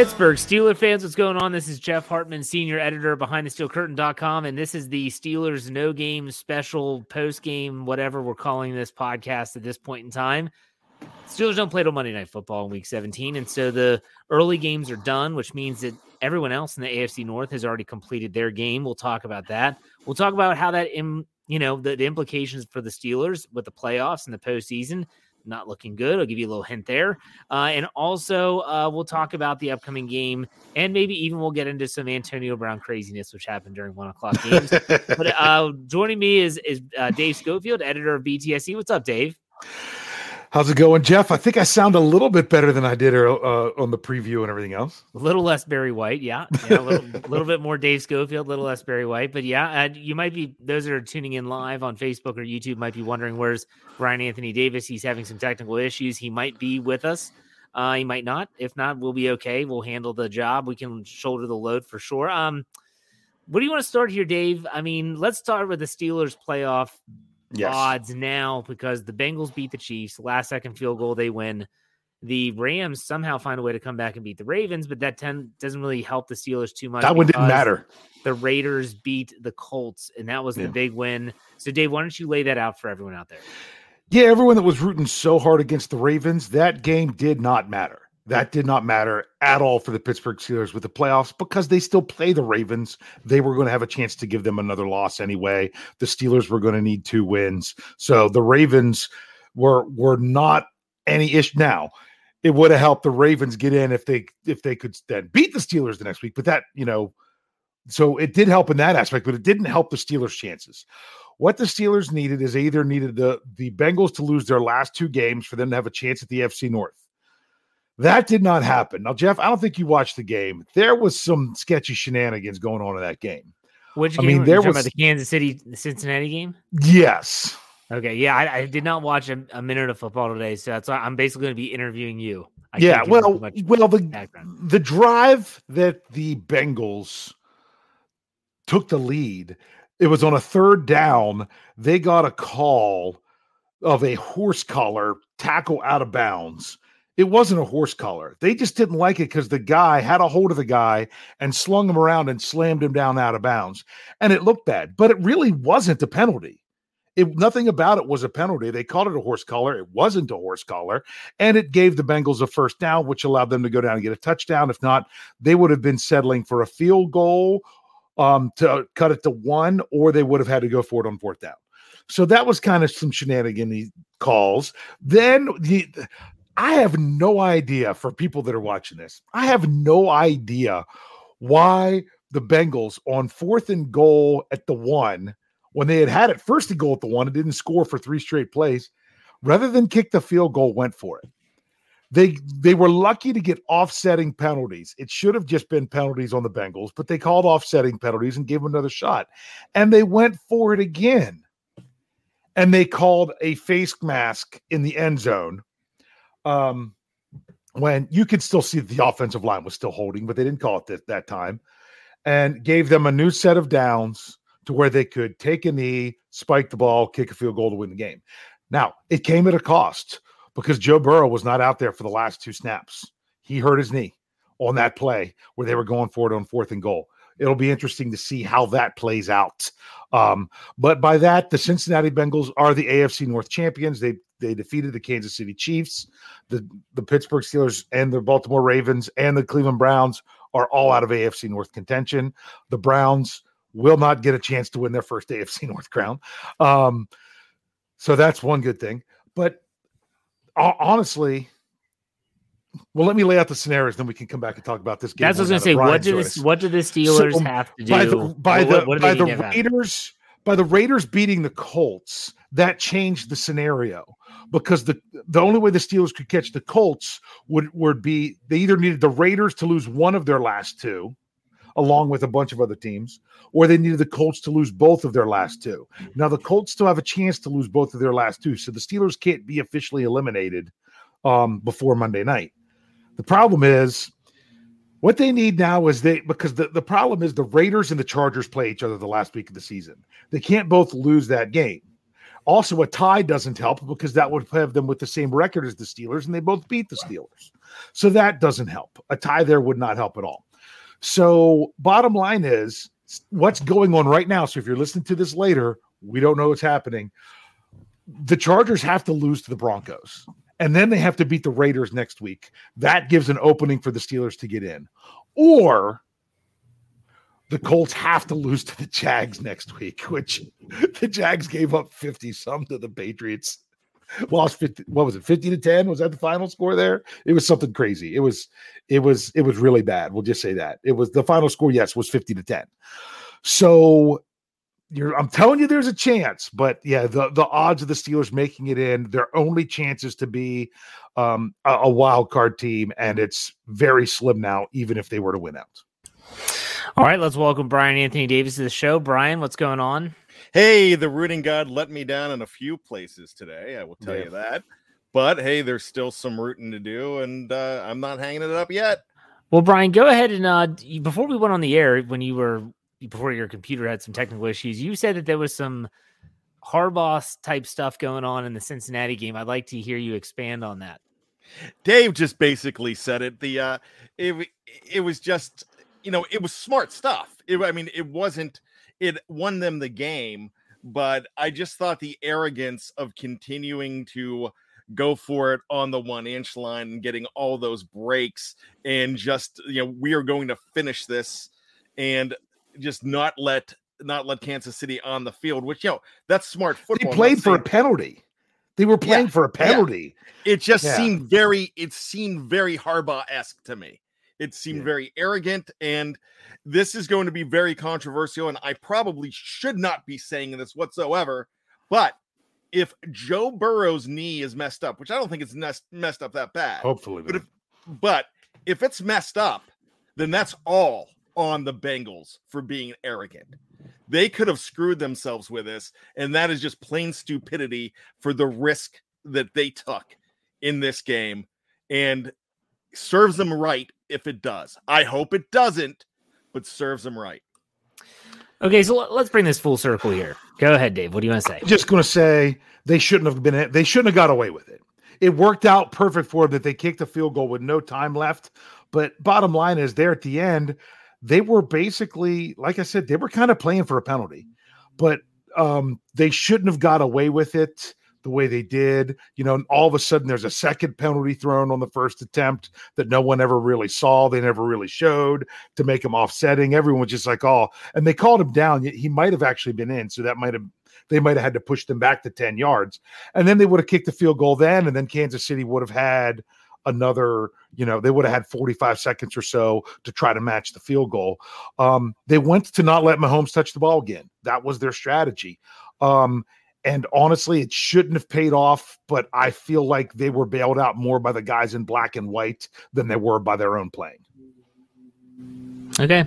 Pittsburgh Steelers fans, what's going on? This is Jeff Hartman, senior editor behind the steelcurtain.com, and this is the Steelers no game special post game, whatever we're calling this podcast at this point in time. Steelers don't play till Monday Night Football in Week 17, and so the early games are done, which means that everyone else in the AFC North has already completed their game. We'll talk about that. We'll talk about how that, Im, you know, the, the implications for the Steelers with the playoffs and the postseason not looking good. I'll give you a little hint there. Uh, and also, uh, we'll talk about the upcoming game, and maybe even we'll get into some Antonio Brown craziness, which happened during one o'clock games. but uh, joining me is is uh, Dave Schofield, editor of BTSC. What's up, Dave? How's it going, Jeff? I think I sound a little bit better than I did uh, on the preview and everything else. A little less Barry White, yeah. yeah a little, little, bit more Dave Schofield, a little less Barry White. But yeah, uh, you might be, those that are tuning in live on Facebook or YouTube might be wondering where's Bryan Anthony Davis? He's having some technical issues. He might be with us. Uh, he might not. If not, we'll be okay. We'll handle the job. We can shoulder the load for sure. Um, what do you want to start here, Dave? I mean, let's start with the Steelers playoff yes. odds now because the Bengals beat the Chiefs, last second field goal, they win. The Rams somehow find a way to come back and beat the Ravens, but that ten, doesn't really help the Steelers too much. That one didn't matter. The Raiders beat the Colts, and that was yeah. the big win. So, Dave, why don't you lay that out for everyone out there? Yeah, everyone that was rooting so hard against the Ravens, that game did not matter. That did not matter at all for the Pittsburgh Steelers with the playoffs because they still play the Ravens. They were going to have a chance to give them another loss anyway. The Steelers were going to need two wins. So the Ravens were were not any ish now. It would have helped the Ravens get in if they if they could then beat the Steelers the next week. But that, you know, so it did help in that aspect, but it didn't help the Steelers' chances. What the Steelers needed is either needed the the Bengals to lose their last two games for them to have a chance at the FC North that did not happen. Now, Jeff, I don't think you watched the game. There was some sketchy shenanigans going on in that game. Which game? I mean, there was about the Kansas City Cincinnati game. Yes. Okay. Yeah, I, I did not watch a, a, minute of football today, so that's why I'm basically going to be interviewing you. I yeah. Well, well, the background. the drive that the Bengals took the lead. It was on a third down. They got a call of a horse collar tackle out of bounds it wasn't a horse collar. They just didn't like it because the guy had a hold of the guy and slung him around and slammed him down out of bounds. And it looked bad, but it really wasn't a penalty. It, nothing about it was a penalty. They called it a horse collar. It wasn't a horse collar. And it gave the Bengals a first down, which allowed them to go down and get a touchdown. If not, they would have been settling for a field goal um, to cut it to one, or they would have had to go for it on fourth down. So that was kind of some shenanigan calls. Then the I have no idea for people that are watching this. I have no idea why the Bengals on fourth and goal at the one, when they had had it first and goal at the one and didn't score for three straight plays, rather than kick the field goal, went for it. They they were lucky to get offsetting penalties. It should have just been penalties on the Bengals, but they called offsetting penalties and gave them another shot. And they went for it again. And they called a face mask in the end zone um, when you could still see the offensive line was still holding, but they didn't call it that, that time, and gave them a new set of downs to where they could take a knee, spike the ball, kick a field goal to win the game. Now, it came at a cost because Joe Burrow was not out there for the last two snaps. He hurt his knee on that play where they were going for it on fourth and goal. It'll be interesting to see how that plays out. Um, but by that, the Cincinnati Bengals are the AFC North champions. They they defeated the Kansas City Chiefs, the the Pittsburgh Steelers, and the Baltimore Ravens and the Cleveland Browns are all out of AFC North contention. The Browns will not get a chance to win their first AFC North crown. Um, so that's one good thing. But uh, honestly, well, let me lay out the scenarios, then we can come back and talk about this game. That's what I was going to say. What do the what do the Steelers so, have to do by the by what, the, what by the Raiders? By the Raiders beating the Colts, that changed the scenario because the the only way the Steelers could catch the Colts would would be they either needed the Raiders to lose one of their last two, along with a bunch of other teams, or they needed the Colts to lose both of their last two. Now the Colts still have a chance to lose both of their last two, so the Steelers can't be officially eliminated um, before Monday night. The problem is what they need now is they because the, the problem is the Raiders and the Chargers play each other the last week of the season. They can't both lose that game. Also, a tie doesn't help because that would have them with the same record as the Steelers, and they both beat the Steelers. So that doesn't help. A tie there would not help at all. So, bottom line is what's going on right now. So, if you're listening to this later, we don't know what's happening. The Chargers have to lose to the Broncos, and then they have to beat the Raiders next week. That gives an opening for the Steelers to get in. Or the Colts have to lose to the Jags next week, which the Jags gave up 50 some to the Patriots. Lost 50, what was it, 50 to 10? Was that the final score there? It was something crazy. It was, it was, it was really bad. We'll just say that. It was the final score, yes, was 50 to 10. So you're I'm telling you there's a chance, but yeah, the, the odds of the Steelers making it in, their only chances to be um, a, a wild card team, and it's very slim now, even if they were to win out. All right, let's welcome Bryan Anthony Davis to the show. Bryan, what's going on? Hey, the rooting god let me down in a few places today. I will tell yeah. you that. But hey, there's still some rooting to do, and uh, I'm not hanging it up yet. Well, Bryan, go ahead and uh, before we went on the air, when you were before your computer had some technical issues, you said that there was some Harbaugh type stuff going on in the Cincinnati game. I'd like to hear you expand on that. Dave just basically said it. The uh, it it was just you know, it was smart stuff. It, I mean, it wasn't, it won them the game, but I just thought the arrogance of continuing to go for it on the one inch line and getting all those breaks and just, you know, we are going to finish this and just not let not let Kansas City on the field, which you know that's smart football. They played for a penalty. They were playing yeah, for a penalty. Yeah. It just yeah. seemed very it seemed very Harbaugh esque to me. It seemed very arrogant. And this is going to be very controversial. And I probably should not be saying this whatsoever. But if Joe Burrow's knee is messed up, which I don't think it's messed up that bad. Hopefully. But if, but if it's messed up, then that's all on the Bengals for being arrogant. They could have screwed themselves with this. And that is just plain stupidity for the risk that they took in this game. And serves them right if it does. I hope it doesn't, but serves them right. Okay, so let's bring this full circle here. Go ahead, Dave. What do you want to say? Just going to say they shouldn't have been. They shouldn't have got away with it. It worked out perfect for them that they kicked the field goal with no time left. But bottom line is, there at the end, they were basically, like I said, they were kind of playing for a penalty, but um, they shouldn't have got away with it the way they did. You know, all of a sudden there's a second penalty thrown on the first attempt that no one ever really saw. They never really showed to make him offsetting. Everyone was just like, oh, and they called him down. He might have actually been in. So that might have, they might have had to push them back to 10 yards. And then they would have kicked the field goal then. And then Kansas City would have had another, you know, they would have had 45 seconds or so to try to match the field goal. Um, they went to not let Mahomes touch the ball again. That was their strategy. Um, and honestly, it shouldn't have paid off, but I feel like they were bailed out more by the guys in black and white than they were by their own playing. Okay.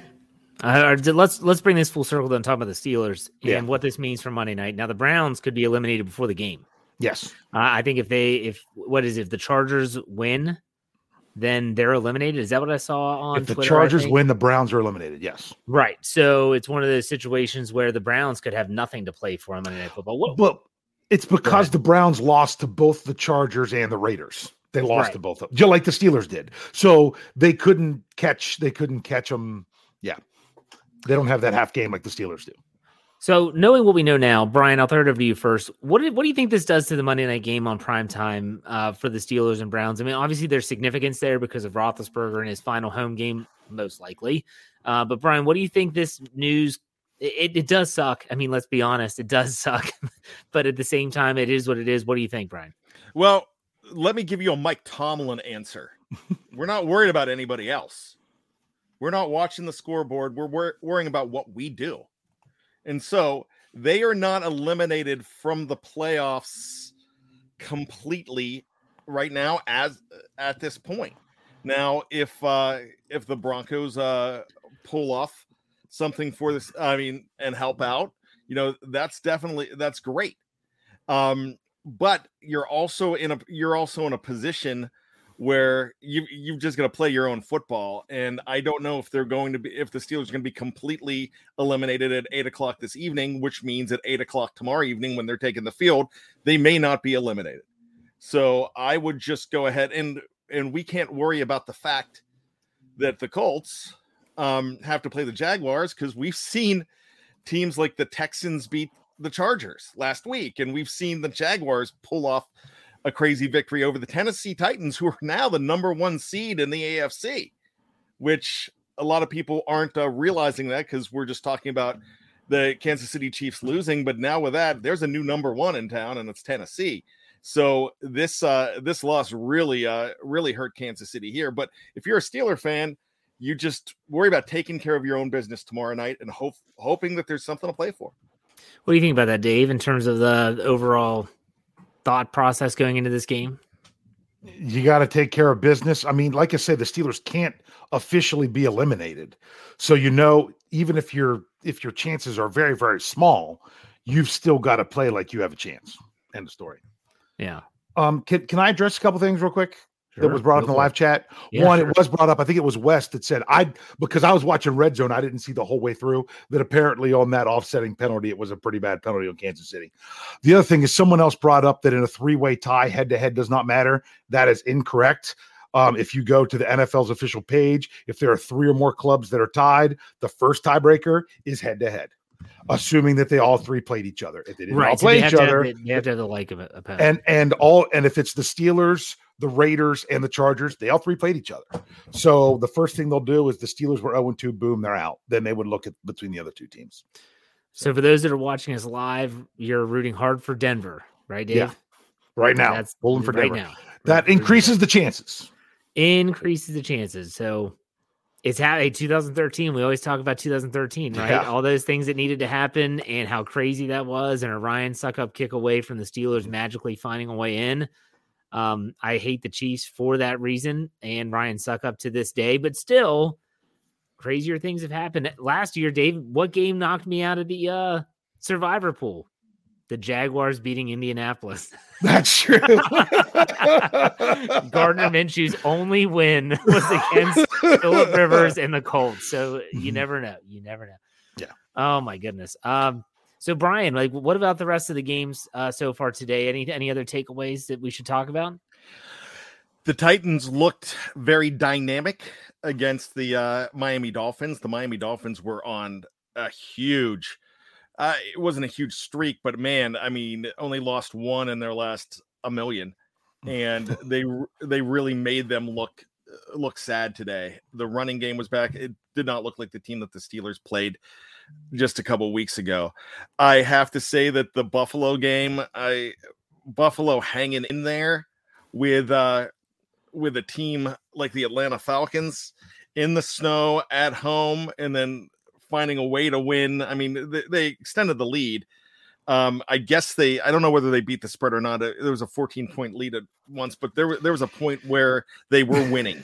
Uh, let's let's bring this full circle then talk about the Steelers and yeah. what this means for Monday night. Now the Browns could be eliminated before the game. Yes. Uh, I think if they if what is it, if the Chargers win, then they're eliminated. Is that what I saw on? If the Twitter, Chargers win, the Browns are eliminated. Yes, right. So it's one of those situations where the Browns could have nothing to play for on Monday Night Football. What, but it's because the Browns lost to both the Chargers and the Raiders. They lost right. to both of them, just like the Steelers did. So they couldn't catch. They couldn't catch them. Yeah, they don't have that half game like the Steelers do. So, knowing what we know now, Bryan, I'll throw it over to you first. What do, what do you think this does to the Monday night game on prime time uh, for the Steelers and Browns? I mean, obviously there's significance there because of Roethlisberger and his final home game, most likely. Uh, but Bryan, what do you think this news? It, it does suck. I mean, let's be honest, it does suck. but at the same time, it is what it is. What do you think, Bryan? Well, let me give you a Mike Tomlin answer. We're not worried about anybody else. We're not watching the scoreboard. We're wor- worrying about what we do. And so they are not eliminated from the playoffs completely right now as at this point. Now, if uh if the Broncos uh pull off something for this, I mean, and help out, you know, that's definitely that's great. Um, but you're also in a you're also in a position where you you've just going to play your own football. And I don't know if they're going to be if the Steelers are going to be completely eliminated at eight o'clock this evening, which means at eight o'clock tomorrow evening when they're taking the field, they may not be eliminated. So I would just go ahead and and we can't worry about the fact that the Colts um, have to play the Jaguars because we've seen teams like the Texans beat the Chargers last week, and we've seen the Jaguars pull off a crazy victory over the Tennessee Titans, who are now the number one seed in the AFC, which a lot of people aren't uh, realizing that because we're just talking about the Kansas City Chiefs losing. But now with that, there's a new number one in town, and it's Tennessee. So this uh, this loss really uh, really hurt Kansas City here. But if you're a Steeler fan, you just worry about taking care of your own business tomorrow night and hope hoping that there's something to play for. What do you think about that, Dave? In terms of the overall thought process going into this game? You got to take care of business. I mean, like I said, the Steelers can't officially be eliminated. So you know, even if your if your chances are very very small, you've still got to play like you have a chance. End of story. Yeah. Um, can can I address a couple things real quick? Sure, that was brought up in the live chat. Yeah, One, sure. it was brought up. I think it was West that said I because I was watching Red Zone, I didn't see the whole way through. That apparently on that offsetting penalty, it was a pretty bad penalty on Kansas City. The other thing is someone else brought up that in a three way tie, head to head does not matter. That is incorrect. Um, if you go to the NFL's official page, if there are three or more clubs that are tied, the first tiebreaker is head to head assuming that they all three played each other. If they didn't right, all play so each other, have, they have to have the like of it. And and all and if it's the Steelers, the Raiders, and the Chargers, they all three played each other. So the first thing they'll do is the Steelers were 0 2, boom, they're out. Then they would look at between the other two teams. So for those that are watching us live, you're rooting hard for Denver, right, Dave? Yeah. Right now. That's pulling for right Denver. Now. That increases the chances. Increases the chances. So it's how 2013 we always talk about 2013 right? Yeah. all those things that needed to happen and how crazy that was and a ryan up kick away from the steelers magically finding a way in. Um, i hate the chiefs for that reason and Ryan Succop to this day but still crazier things have happened. Last year dave what game knocked me out of the uh, survivor pool the Jaguars beating Indianapolis. That's true. Gardner Minshew's only win was against Philip Rivers and the Colts. So you mm-hmm. never know. You never know. Yeah. Oh my goodness. Um. So Bryan, like, what about the rest of the games uh, so far today? Any any other takeaways that we should talk about? The Titans looked very dynamic against the uh, Miami Dolphins. The Miami Dolphins were on a huge uh, it wasn't a huge streak, but man, I mean, only lost one in their last a million, and they they really made them look uh, look sad today. The running game was back. It did not look like the team that the Steelers played just a couple weeks ago. I have to say that the Buffalo game, I Buffalo hanging in there with uh with a team like the Atlanta Falcons in the snow at home and then finding a way to win. I mean, they, they extended the lead. Um, I guess they, I don't know whether they beat the spread or not. There was a 14 point lead at once, but there, there was a point where they were winning.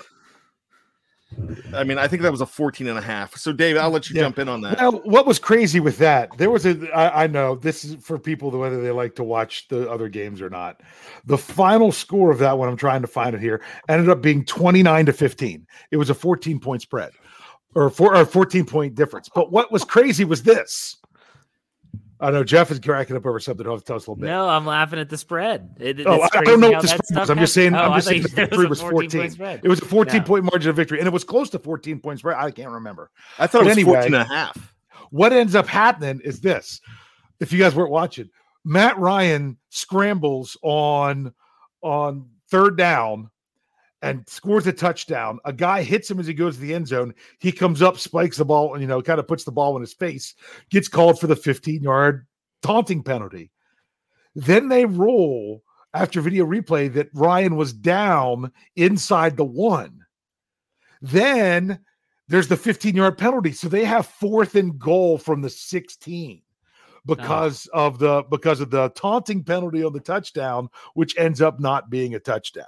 I mean, I think that was a 14 and a half. So, Dave, I'll let you yeah. jump in on that. Well, what was crazy with that? There was a, I, I know this is for people whether they like to watch the other games or not. The final score of that one, I'm trying to find it here, ended up being 29 to 15. It was a 14 point spread or four or 14 point difference. But what was crazy was this. I know Jeff is cracking up over something. I'll tell us a little bit. No, I'm laughing at the spread. It, oh, I don't know what the spread was. I'm just saying. Oh, I'm just saying the victory was 14. It was a 14 no. point margin of victory, and it was close to 14 points. Spread. I can't remember. I thought but it was anyway, 14 and a half. What ends up happening is this: if you guys weren't watching, Matt Ryan scrambles on on third down and scores a touchdown. A guy hits him as he goes to the end zone. He comes up, spikes the ball, and you know, kind of puts the ball in his face, gets called for the 15 yard taunting penalty. Then they roll after video replay that Ryan was down inside the one. Then there's the 15 yard penalty. So they have fourth and goal from the 16 because oh. of the because of the taunting penalty on the touchdown, which ends up not being a touchdown.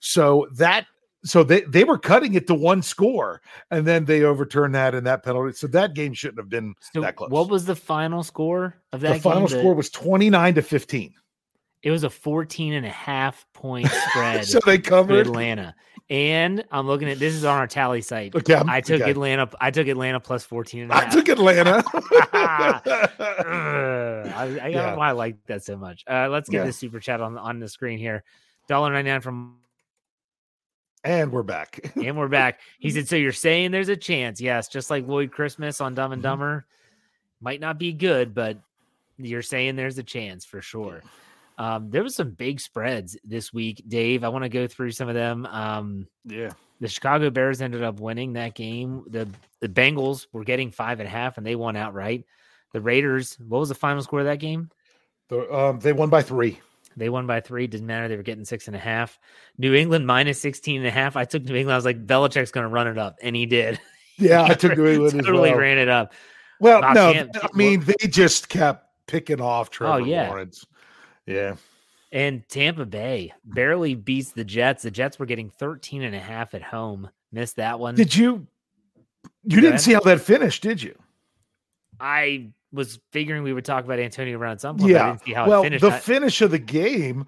So that so they, they were cutting it to one score and then they overturned that and that penalty. So that game shouldn't have been so that close. What was the final score of that the final score was 29 to 15. It was a 14 and a half point spread. so they covered Atlanta. And I'm looking at this is on our tally site. Okay, I'm, I took okay. Atlanta. I took Atlanta plus 14 and a I half. took Atlanta. I, I don't Yeah. know why I like that so much. Uh, let's get Yeah. the super chat on on the screen here. Dollar ninety nine from and we're back. and we're back. He said, "So you're saying there's a chance? Yes, just like Lloyd Christmas on Dumb and Mhm. Dumber, might not be good, but you're saying there's a chance for sure." Um, there was some big spreads this week, Dave. I want to go through some of them. Um, Yeah. the Chicago Bears ended up winning that game. The the Bengals were getting five and a half, and they won outright. The Raiders, what was the final score of that game? The, um, they won by three. They won by three. Didn't matter. They were getting six and a half. New England minus 16 and a half. I took New England. I was like, Belichick's going to run it up. And he did. Yeah, I took New England as totally well. ran it up. Well, no, Cam- I mean they just kept picking off oh, Trevor Oh, yeah. Lawrence. Yeah. And Tampa Bay barely beats the Jets. The Jets were getting 13 and a half at home. Missed that one. Did you? You Go didn't ahead. see how that finished, did you? I was figuring we would talk about Antonio Brown at some point. Yeah. didn't see how well, it finished. the finish of the game,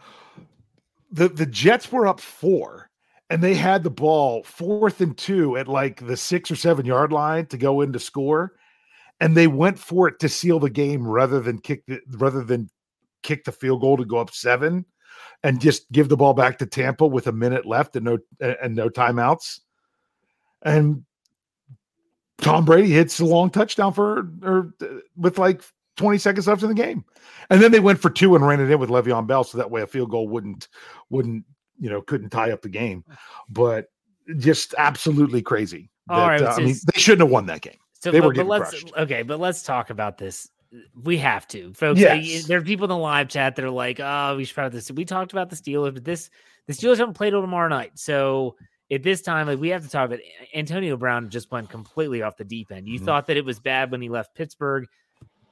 the the Jets were up four, and they had the ball fourth and two at like the six or seven yard line to go in to score, and they went for it to seal the game rather than kick the rather than kick the field goal to go up seven, and just give the ball back to Tampa with a minute left and no and no timeouts, and Tom Brady hits a long touchdown for or with like 20 seconds left in the game. And then they went for two and ran it in with Le'Veon Bell, so that way a field goal wouldn't wouldn't you know couldn't tie up the game. But just absolutely crazy. All that, right, uh, I mean, they shouldn't have won that game. So, They but, were but let's crushed. okay, but let's talk about this. We have to, folks. Yes. There are people in the live chat that are like, "Oh, we should probably this." We talked about the Steelers, but this the Steelers haven't played till tomorrow night. So at this time, like we have to talk about Antonio Brown just went completely off the deep end. You Mhm. thought that it was bad when he left Pittsburgh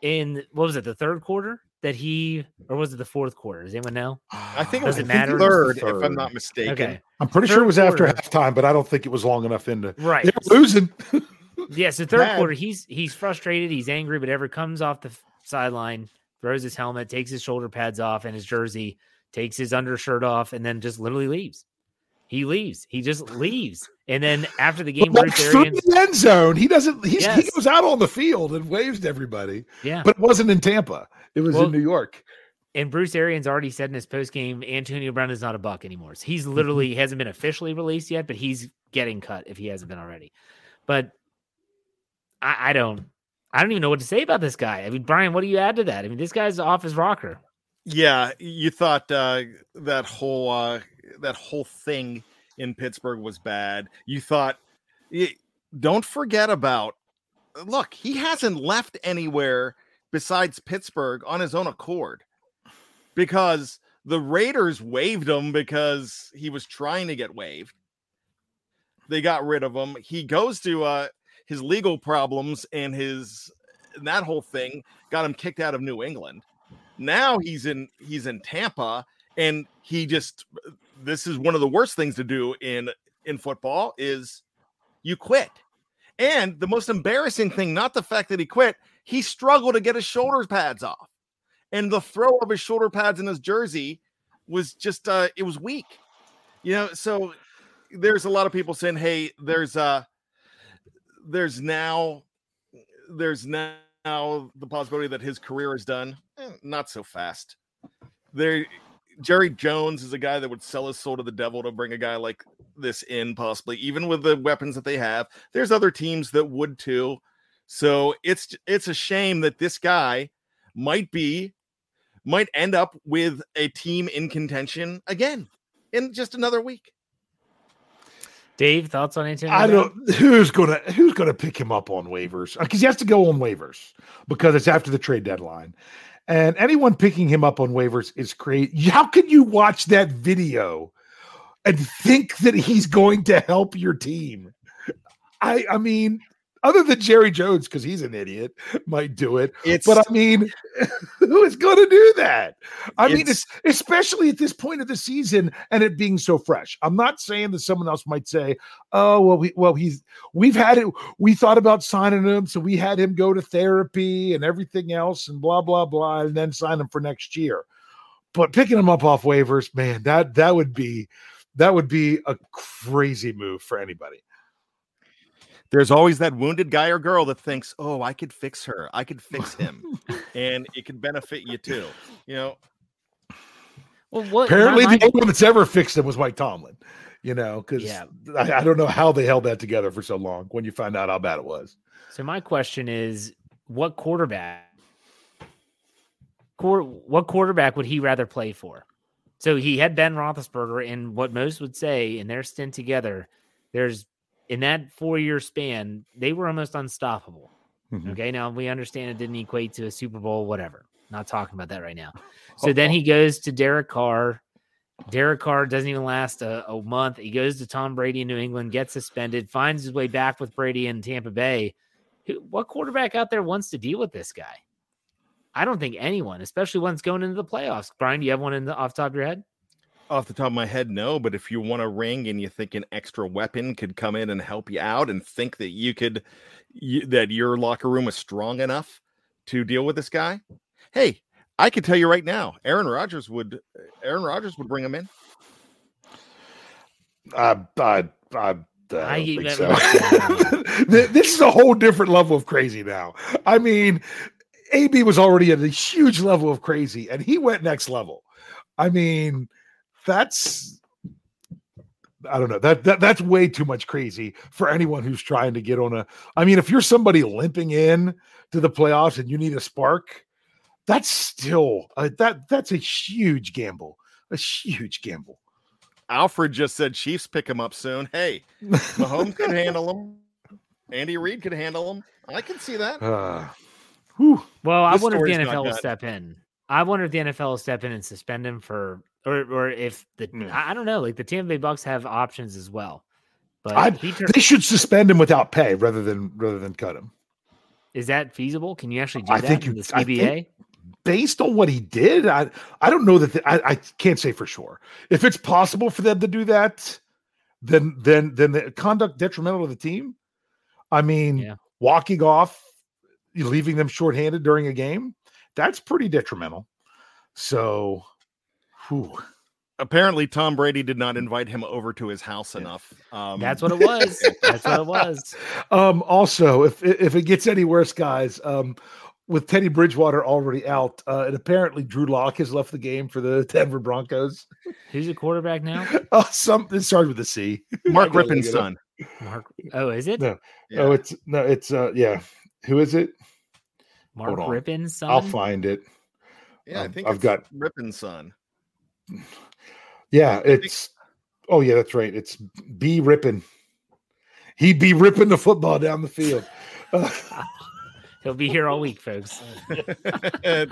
in what was it, the third quarter that he, or was it the fourth quarter? Does anyone know? I think it Does was it I think matter? third, if I'm not mistaken. Okay, I'm pretty Third sure it was after halftime, but I don't think it was long enough into right. they were losing. Yeah, so third Bad. quarter, he's he's frustrated, he's angry, but ever comes off the sideline, throws his helmet, takes his shoulder pads off and his jersey, takes his undershirt off, and then just literally leaves. He leaves. He just leaves. And then after the game, But Bruce like through Arians, the end zone. He doesn't he's, he goes out on the field and waves to everybody. yeah. But it wasn't in Tampa. It was Well, in New York. And Bruce Arians already said in his post game, Antonio Brown is not a buck anymore. So he's literally he hasn't been officially released yet, but he's getting cut if he hasn't been already. But I, I don't I don't even know what to say about this guy. I mean, Bryan, what do you add to that? I mean, this guy's off his rocker. Yeah, you thought uh, that whole uh, that whole thing in Pittsburgh was bad. You thought, don't forget about. Look, he hasn't left anywhere besides Pittsburgh on his own accord, because the Raiders waived him because he was trying to get waived. They got rid of him. He goes to uh, his legal problems and his and that whole thing got him kicked out of New England now he's in he's in Tampa and he just this is one of the worst things to do in in football is you quit. And the most embarrassing thing not the fact that he quit, he struggled to get his shoulder pads off. And the throw of his shoulder pads in his jersey was just uh it was weak. You know, so there's a lot of people saying, "Hey, there's uh there's now there's now the possibility that his career is done. Eh, not so fast. There, Jerry Jones is a guy that would sell his soul to the devil to bring a guy like this in, possibly even with the weapons that they have. There's other teams that would too. So it's it's a shame that this guy might be might end up with a team in contention again in just another week. Dave, thoughts on Antonio? I don't who's gonna who's gonna pick him up on waivers uh, because he has to go on waivers because it's after the trade deadline, and anyone picking him up on waivers is crazy. How can you watch that video and think that he's going to help your team? I I mean, other than Jerry Jones because he's an idiot, might do it. It's But I mean, who is going to do that? I mean, it's, especially at this point of the season and it being so fresh. I'm not saying that someone else might say, "Oh, well, we well he's we've had it. We thought about signing him, so we had him go to therapy and everything else, and blah blah blah, and then sign him for next year." but picking him up off waivers, man, that that would be that would be a crazy move for anybody. There's always that wounded guy or girl that thinks, "Oh, I could fix her. I could fix him." and it could benefit you too. You know. Well, what, apparently my, my... the only one that's ever fixed him was Mike Tomlin. You know, because yeah. I, I don't know how they held that together for so long. When you find out how bad it was. So my question is, what quarterback? What quarterback would he rather play for? So he had Ben Roethlisberger, and what most would say in their stint together, there's in that four year span, they were almost unstoppable. Mm-hmm. Okay. Now we understand it didn't equate to a Super Bowl, whatever. Not talking about that right now. So then he goes to Derek Carr. Derek Carr doesn't even last a, a, month. He goes to Tom Brady in New England, gets suspended, finds his way back with Brady in Tampa Bay. What quarterback out there wants to deal with this guy? I don't think anyone, especially one's going into the playoffs. Bryan, do you have one in the off the top of your head? Off the top of my head, no. But if you want a ring and you think an extra weapon could come in and help you out, and think that you could, you, that your locker room is strong enough to deal with this guy, hey, I can tell you right now, Aaron Rodgers would, Aaron Rodgers would bring him in. Uh, I, I, I think so. this is a whole different level of crazy now. I mean, AB was already at a huge level of crazy, and he went next level. I mean, that's I don't know. That, that that's way too much crazy for anyone who's trying to get on a. I mean, if you're somebody limping in to the playoffs and you need a spark, that's still uh, that that's a huge gamble. A huge gamble. Alfred just said Chiefs pick him up soon. Hey, Mahomes can handle him. Andy Reid can handle him. I can see that. Uh, well, I wonder if the NFL will step in. I wonder if the NFL will step in and suspend him for or or if the mm. I don't know, like the Tampa Bay Bucks have options as well. But turned, they should suspend him without pay rather than rather than cut him. Is that feasible? Can you actually do I that think in the CBA? based on what he did, I I don't know that the, I, I can't say for sure. If it's possible for them to do that, then then then the conduct detrimental to the team. I mean, yeah. walking off, leaving them shorthanded during a game, that's pretty detrimental. So Whew. Apparently, Tom Brady did not invite him over to his house yeah. enough. Um, That's what it was. That's what it was. Um, also, if if it gets any worse, guys, um, with Teddy Bridgewater already out, uh, and apparently Drew Lock has left the game for the Denver Broncos. Who's the quarterback now? Oh, something started with a C. Mark Rypien's son. Mark. Oh, is it? No. Yeah. Oh, it's no. It's uh. Yeah. Who is it? Mark Rypien's son. I'll find it. Yeah, um, I think I've got Rypien's son. Yeah, it's oh yeah, that's right. It's B ripping. He'd be ripping the football down the field. He'll be here all week, folks. yeah.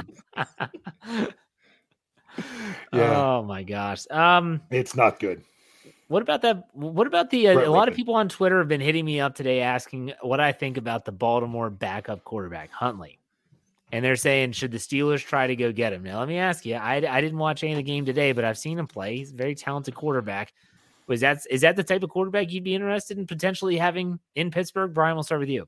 Oh my gosh. Um, it's not good. What about that? What about the? Uh, a lot of people on Twitter have been hitting me up today asking what I think about the Baltimore backup quarterback Huntley and they're saying should the Steelers try to go get him? Now, let me ask you. I, I didn't watch any of the game today, but I've seen him play. He's a very talented quarterback. Was that is that the type of quarterback you'd be interested in potentially having in Pittsburgh? Bryan, we'll start with you.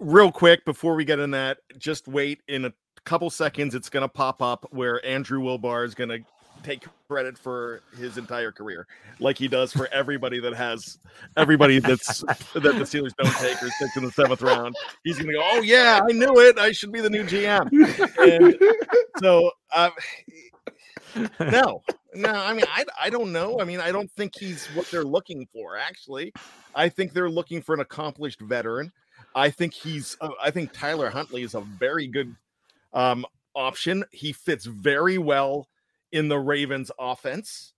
Real quick before we get in that, just wait in a couple seconds. It's going to pop up where Andrew Wilbar is going to take credit for his entire career, like he does for everybody that has everybody that's that the Steelers don't take or six in the seventh round. He's gonna go, oh yeah, I knew it. I should be the new GM. And so, um, no, no. I mean, I I don't know. I mean, I don't think he's what they're looking for. Actually, I think they're looking for an accomplished veteran. I think he's. Uh, I think Tyler Huntley is a very good um, option. He fits very well in the Ravens offense,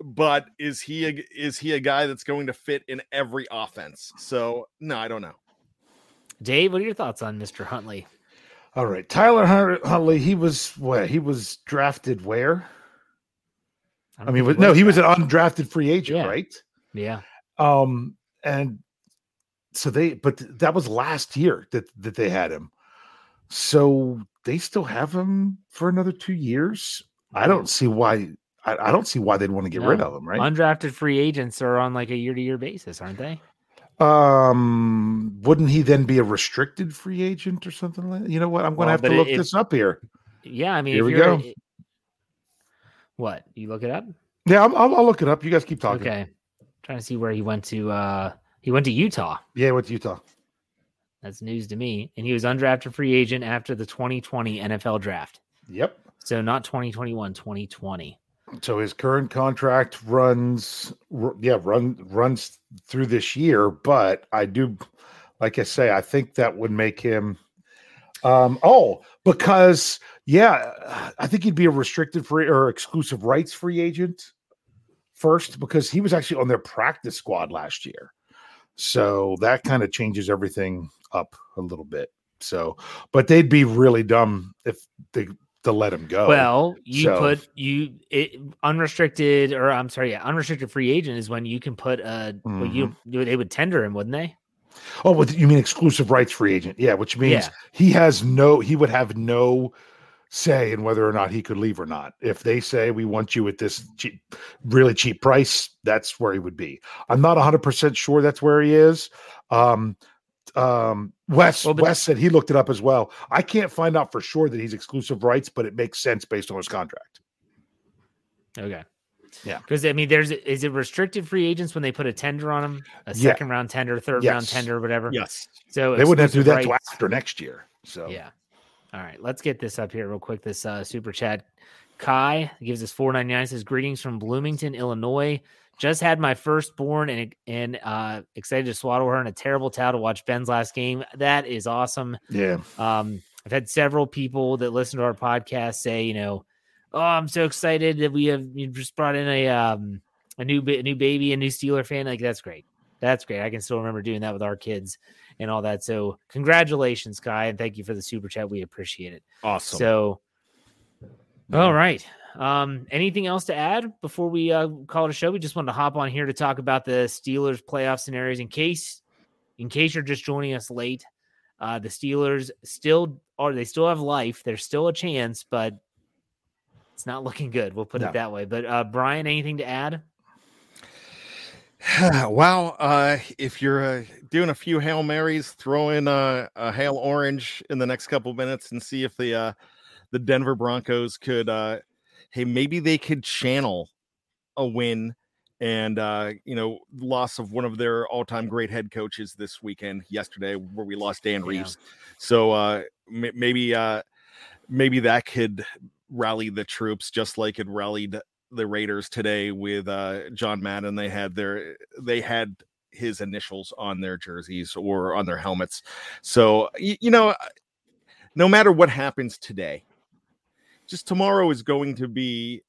but is he a, is he a guy that's going to fit in every offense? So no, I don't know. Dave, what are your thoughts on Mr. Huntley? All right, Tyler Huntley. He was where he was drafted. Where? I, I mean, was, no, he was an undrafted free agent, yeah. right? Yeah. Um, and so they, but that was last year that that they had him. So they still have him for another two years. I don't see why. I, I don't see why they'd want to get no. rid of him. Right? Undrafted free agents are on like a year to year basis, aren't they? Um, wouldn't he then be a restricted free agent or something like? That? You know what? I'm going to well, have to look this up here. Yeah, I mean, here we go. What? You look it up? Yeah, I'll, I'll look it up. You guys keep talking. Okay. trying to see where he went to. uh He went to Utah. Yeah, went to Utah. That's news to me. And he was undrafted free agent after the 2020 NFL draft. Yep. So not 2021, 2020. So his current contract runs, yeah, run runs through this year. But I do, like I say, I think that would make him. Um, oh, because yeah, I think he'd be a restricted free or exclusive rights free agent first because he was actually on their practice squad last year. So that kind of changes everything up a little bit. So, but they'd be really dumb if they to let him go. Well, you so. put you it, unrestricted, or I'm sorry, yeah, unrestricted free agent is when you can put a. Mm-hmm. Well, you they would tender him, wouldn't they? Oh, you mean exclusive rights free agent? Yeah, which means yeah. he has no, he would have no say in whether or not he could leave or not. If they say we want you at this cheap, really cheap price, that's where he would be. I'm not 100 percent sure that's where he is. Um, um, Wes well, Wes said he looked it up as well. I can't find out for sure that he's exclusive rights, but it makes sense based on his contract. Okay. Yeah. Because I mean, there's is it restricted free agents when they put a tender on them, a second yeah. round tender, third yes. round tender, whatever. Yes. So they wouldn't have to do that until after next year. So yeah. All right, let's get this up here real quick. This uh, super chat. Kai gives us four ninety nine. Says greetings from Bloomington, Illinois. Just had my firstborn and and uh, excited to swaddle her in a terrible towel to watch Ben's last game. That is awesome. Yeah. Um, I've had several people that listen to our podcast say, you know, oh, I'm so excited that we have you just brought in a um a new a new baby, a new Steeler fan. Like that's great. That's great. I can still remember doing that with our kids and all that. So congratulations, Kai, and thank you for the super chat. We appreciate it. Awesome. So, all right. Um, anything else to add before we uh, call it a show? We just wanted to hop on here to talk about the Steelers playoff scenarios in case, in case you're just joining us late. Uh, the Steelers still are they still have life. There's still a chance, but it's not looking good. We'll put no. it that way. But uh, Bryan, anything to add? wow. Uh, if you're uh, doing a few Hail Marys, throw in a, a Hail Orange in the next couple minutes and see if the uh, the Denver Broncos could uh, hey, maybe they could channel a win and uh, you know, loss of one of their all-time great head coaches this weekend, yesterday, where we lost Dan Reeves. Yeah. So uh, m- maybe uh, maybe that could rally the troops, just like it rallied the Raiders today with uh, John Madden. They had their they had his initials on their jerseys or on their helmets. So you, you know, no matter what happens today, just tomorrow is going to be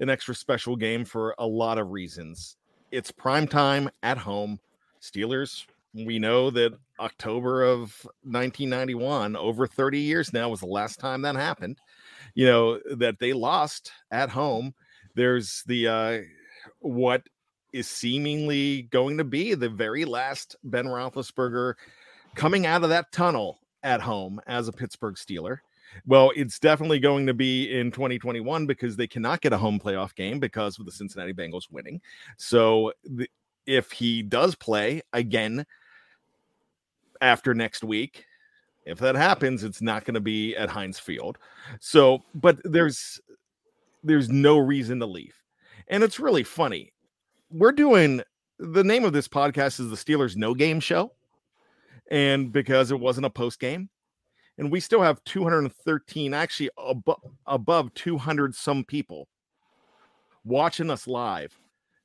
an extra special game for a lot of reasons. It's prime time at home. Steelers, we know that October of 1991, over 30 years now, was the last time that happened. You know, that they lost at home. There's the uh what is seemingly going to be the very last Ben Roethlisberger coming out of that tunnel at home as a Pittsburgh Steeler. Well, it's definitely going to be in 2021 because they cannot get a home playoff game because of the Cincinnati Bengals winning. So the, if he does play again after next week, if that happens, it's not going to be at Heinz Field. So, but there's there's no reason to leave. And it's really funny. We're doing the name of this podcast is the Steelers No Game Show. And because it wasn't a post game, and we still have 213 actually above above 200 some people watching us live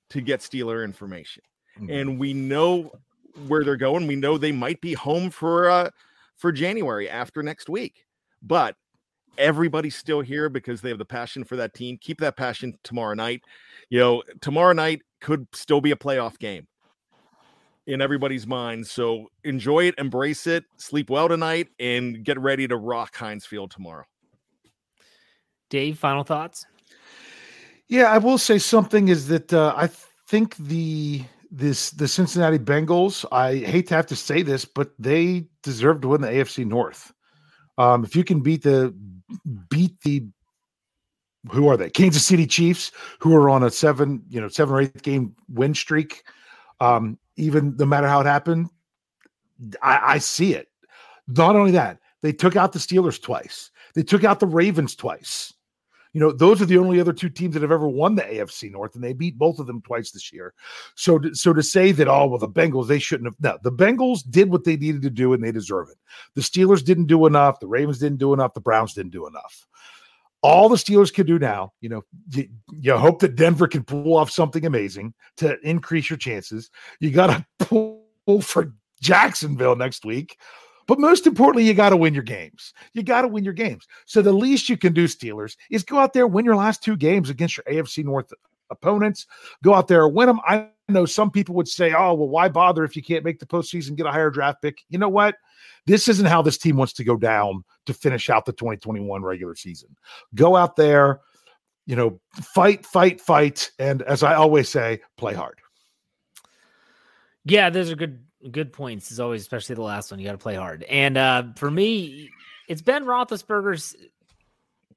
to get Steeler information. Mm-hmm. and we know where they're going. We know they might be home for uh for January after next week but everybody's still here because they have the passion for that team. Keep that passion tomorrow night. You know tomorrow night could still be a playoff game in everybody's mind. So enjoy it, embrace it, sleep well tonight, and get ready to rock Heinz Field tomorrow. Dave, final thoughts? Yeah, I will say something is that uh, I think the this the Cincinnati Bengals. I hate to have to say this, but they deserve to win the AFC North. Um, if you can beat the beat the who are they? Kansas City Chiefs, who are on a seven, you know, seven or eight game win streak. Um, even no matter how it happened, I, I see it. Not only that, they took out the Steelers twice. They took out the Ravens twice. You know, those are the only other two teams that have ever won the AFC North, and they beat both of them twice this year. So, so to say that, oh, well, the Bengals, they shouldn't have. No, the Bengals did what they needed to do, and they deserve it. The Steelers didn't do enough. The Ravens didn't do enough. The Browns didn't do enough. All the Steelers can do now, you know, you, you hope that Denver can pull off something amazing to increase your chances. You got to pull for Jacksonville next week but most importantly, you got to win your games. You got to win your games. So the least you can do, Steelers, is go out there, win your last two games against your AFC North opponents. Go out there, win them. I know some people would say, oh, well, why bother if you can't make the postseason, get a higher draft pick? You know what? This isn't how this team wants to go down to finish out the 2021 regular season. Go out there, you know, fight, fight, fight. And as I always say, play hard. Yeah, those are good good points as always, especially the last one. You got to play hard. And uh, for me, it's Ben Roethlisberger's.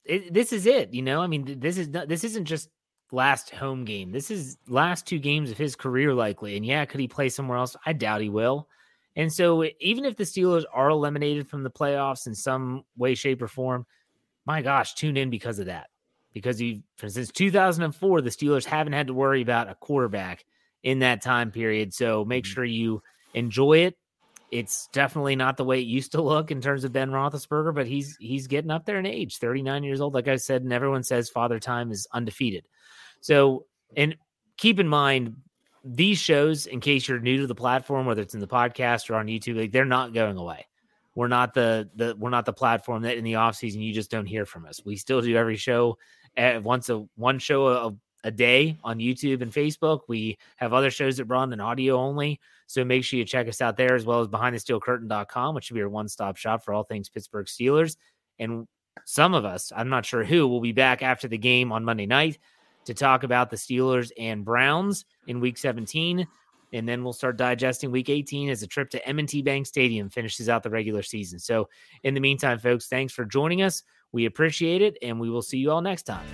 It, this is it. You know, I mean, this is not, this isn't just last home game. This is last two games of his career, likely. And yeah, could he play somewhere else? I doubt he will. And so, even if the Steelers are eliminated from the playoffs in some way, shape, or form, my gosh, tune in because of that. Because you, since 2004, the Steelers haven't had to worry about a quarterback in that time period. So make mm-hmm. sure you enjoy it. It's definitely not the way it used to look in terms of Ben Roethlisberger, but he's he's getting up there in age, 39 years old. Like I said, and everyone says Father Time is undefeated. So, and keep in mind these shows, in case you're new to the platform, whether it's in the podcast or on YouTube, like they're not going away. We're not the the we're not the platform that in the off season you just don't hear from us. We still do every show at once a one show a, a day on YouTube and Facebook. We have other shows that run in audio only. So make sure you check us out there as well as behindthesteelcurtain.com, which should be your one stop shop for all things Pittsburgh Steelers. And some of us, I'm not sure who, will be back after the game on Monday night to talk about the Steelers and Browns in week 17. And then we'll start digesting week 18 as a trip to M&T Bank Stadium finishes out the regular season. So in the meantime, folks, thanks for joining us. We appreciate it, and we will see you all next time.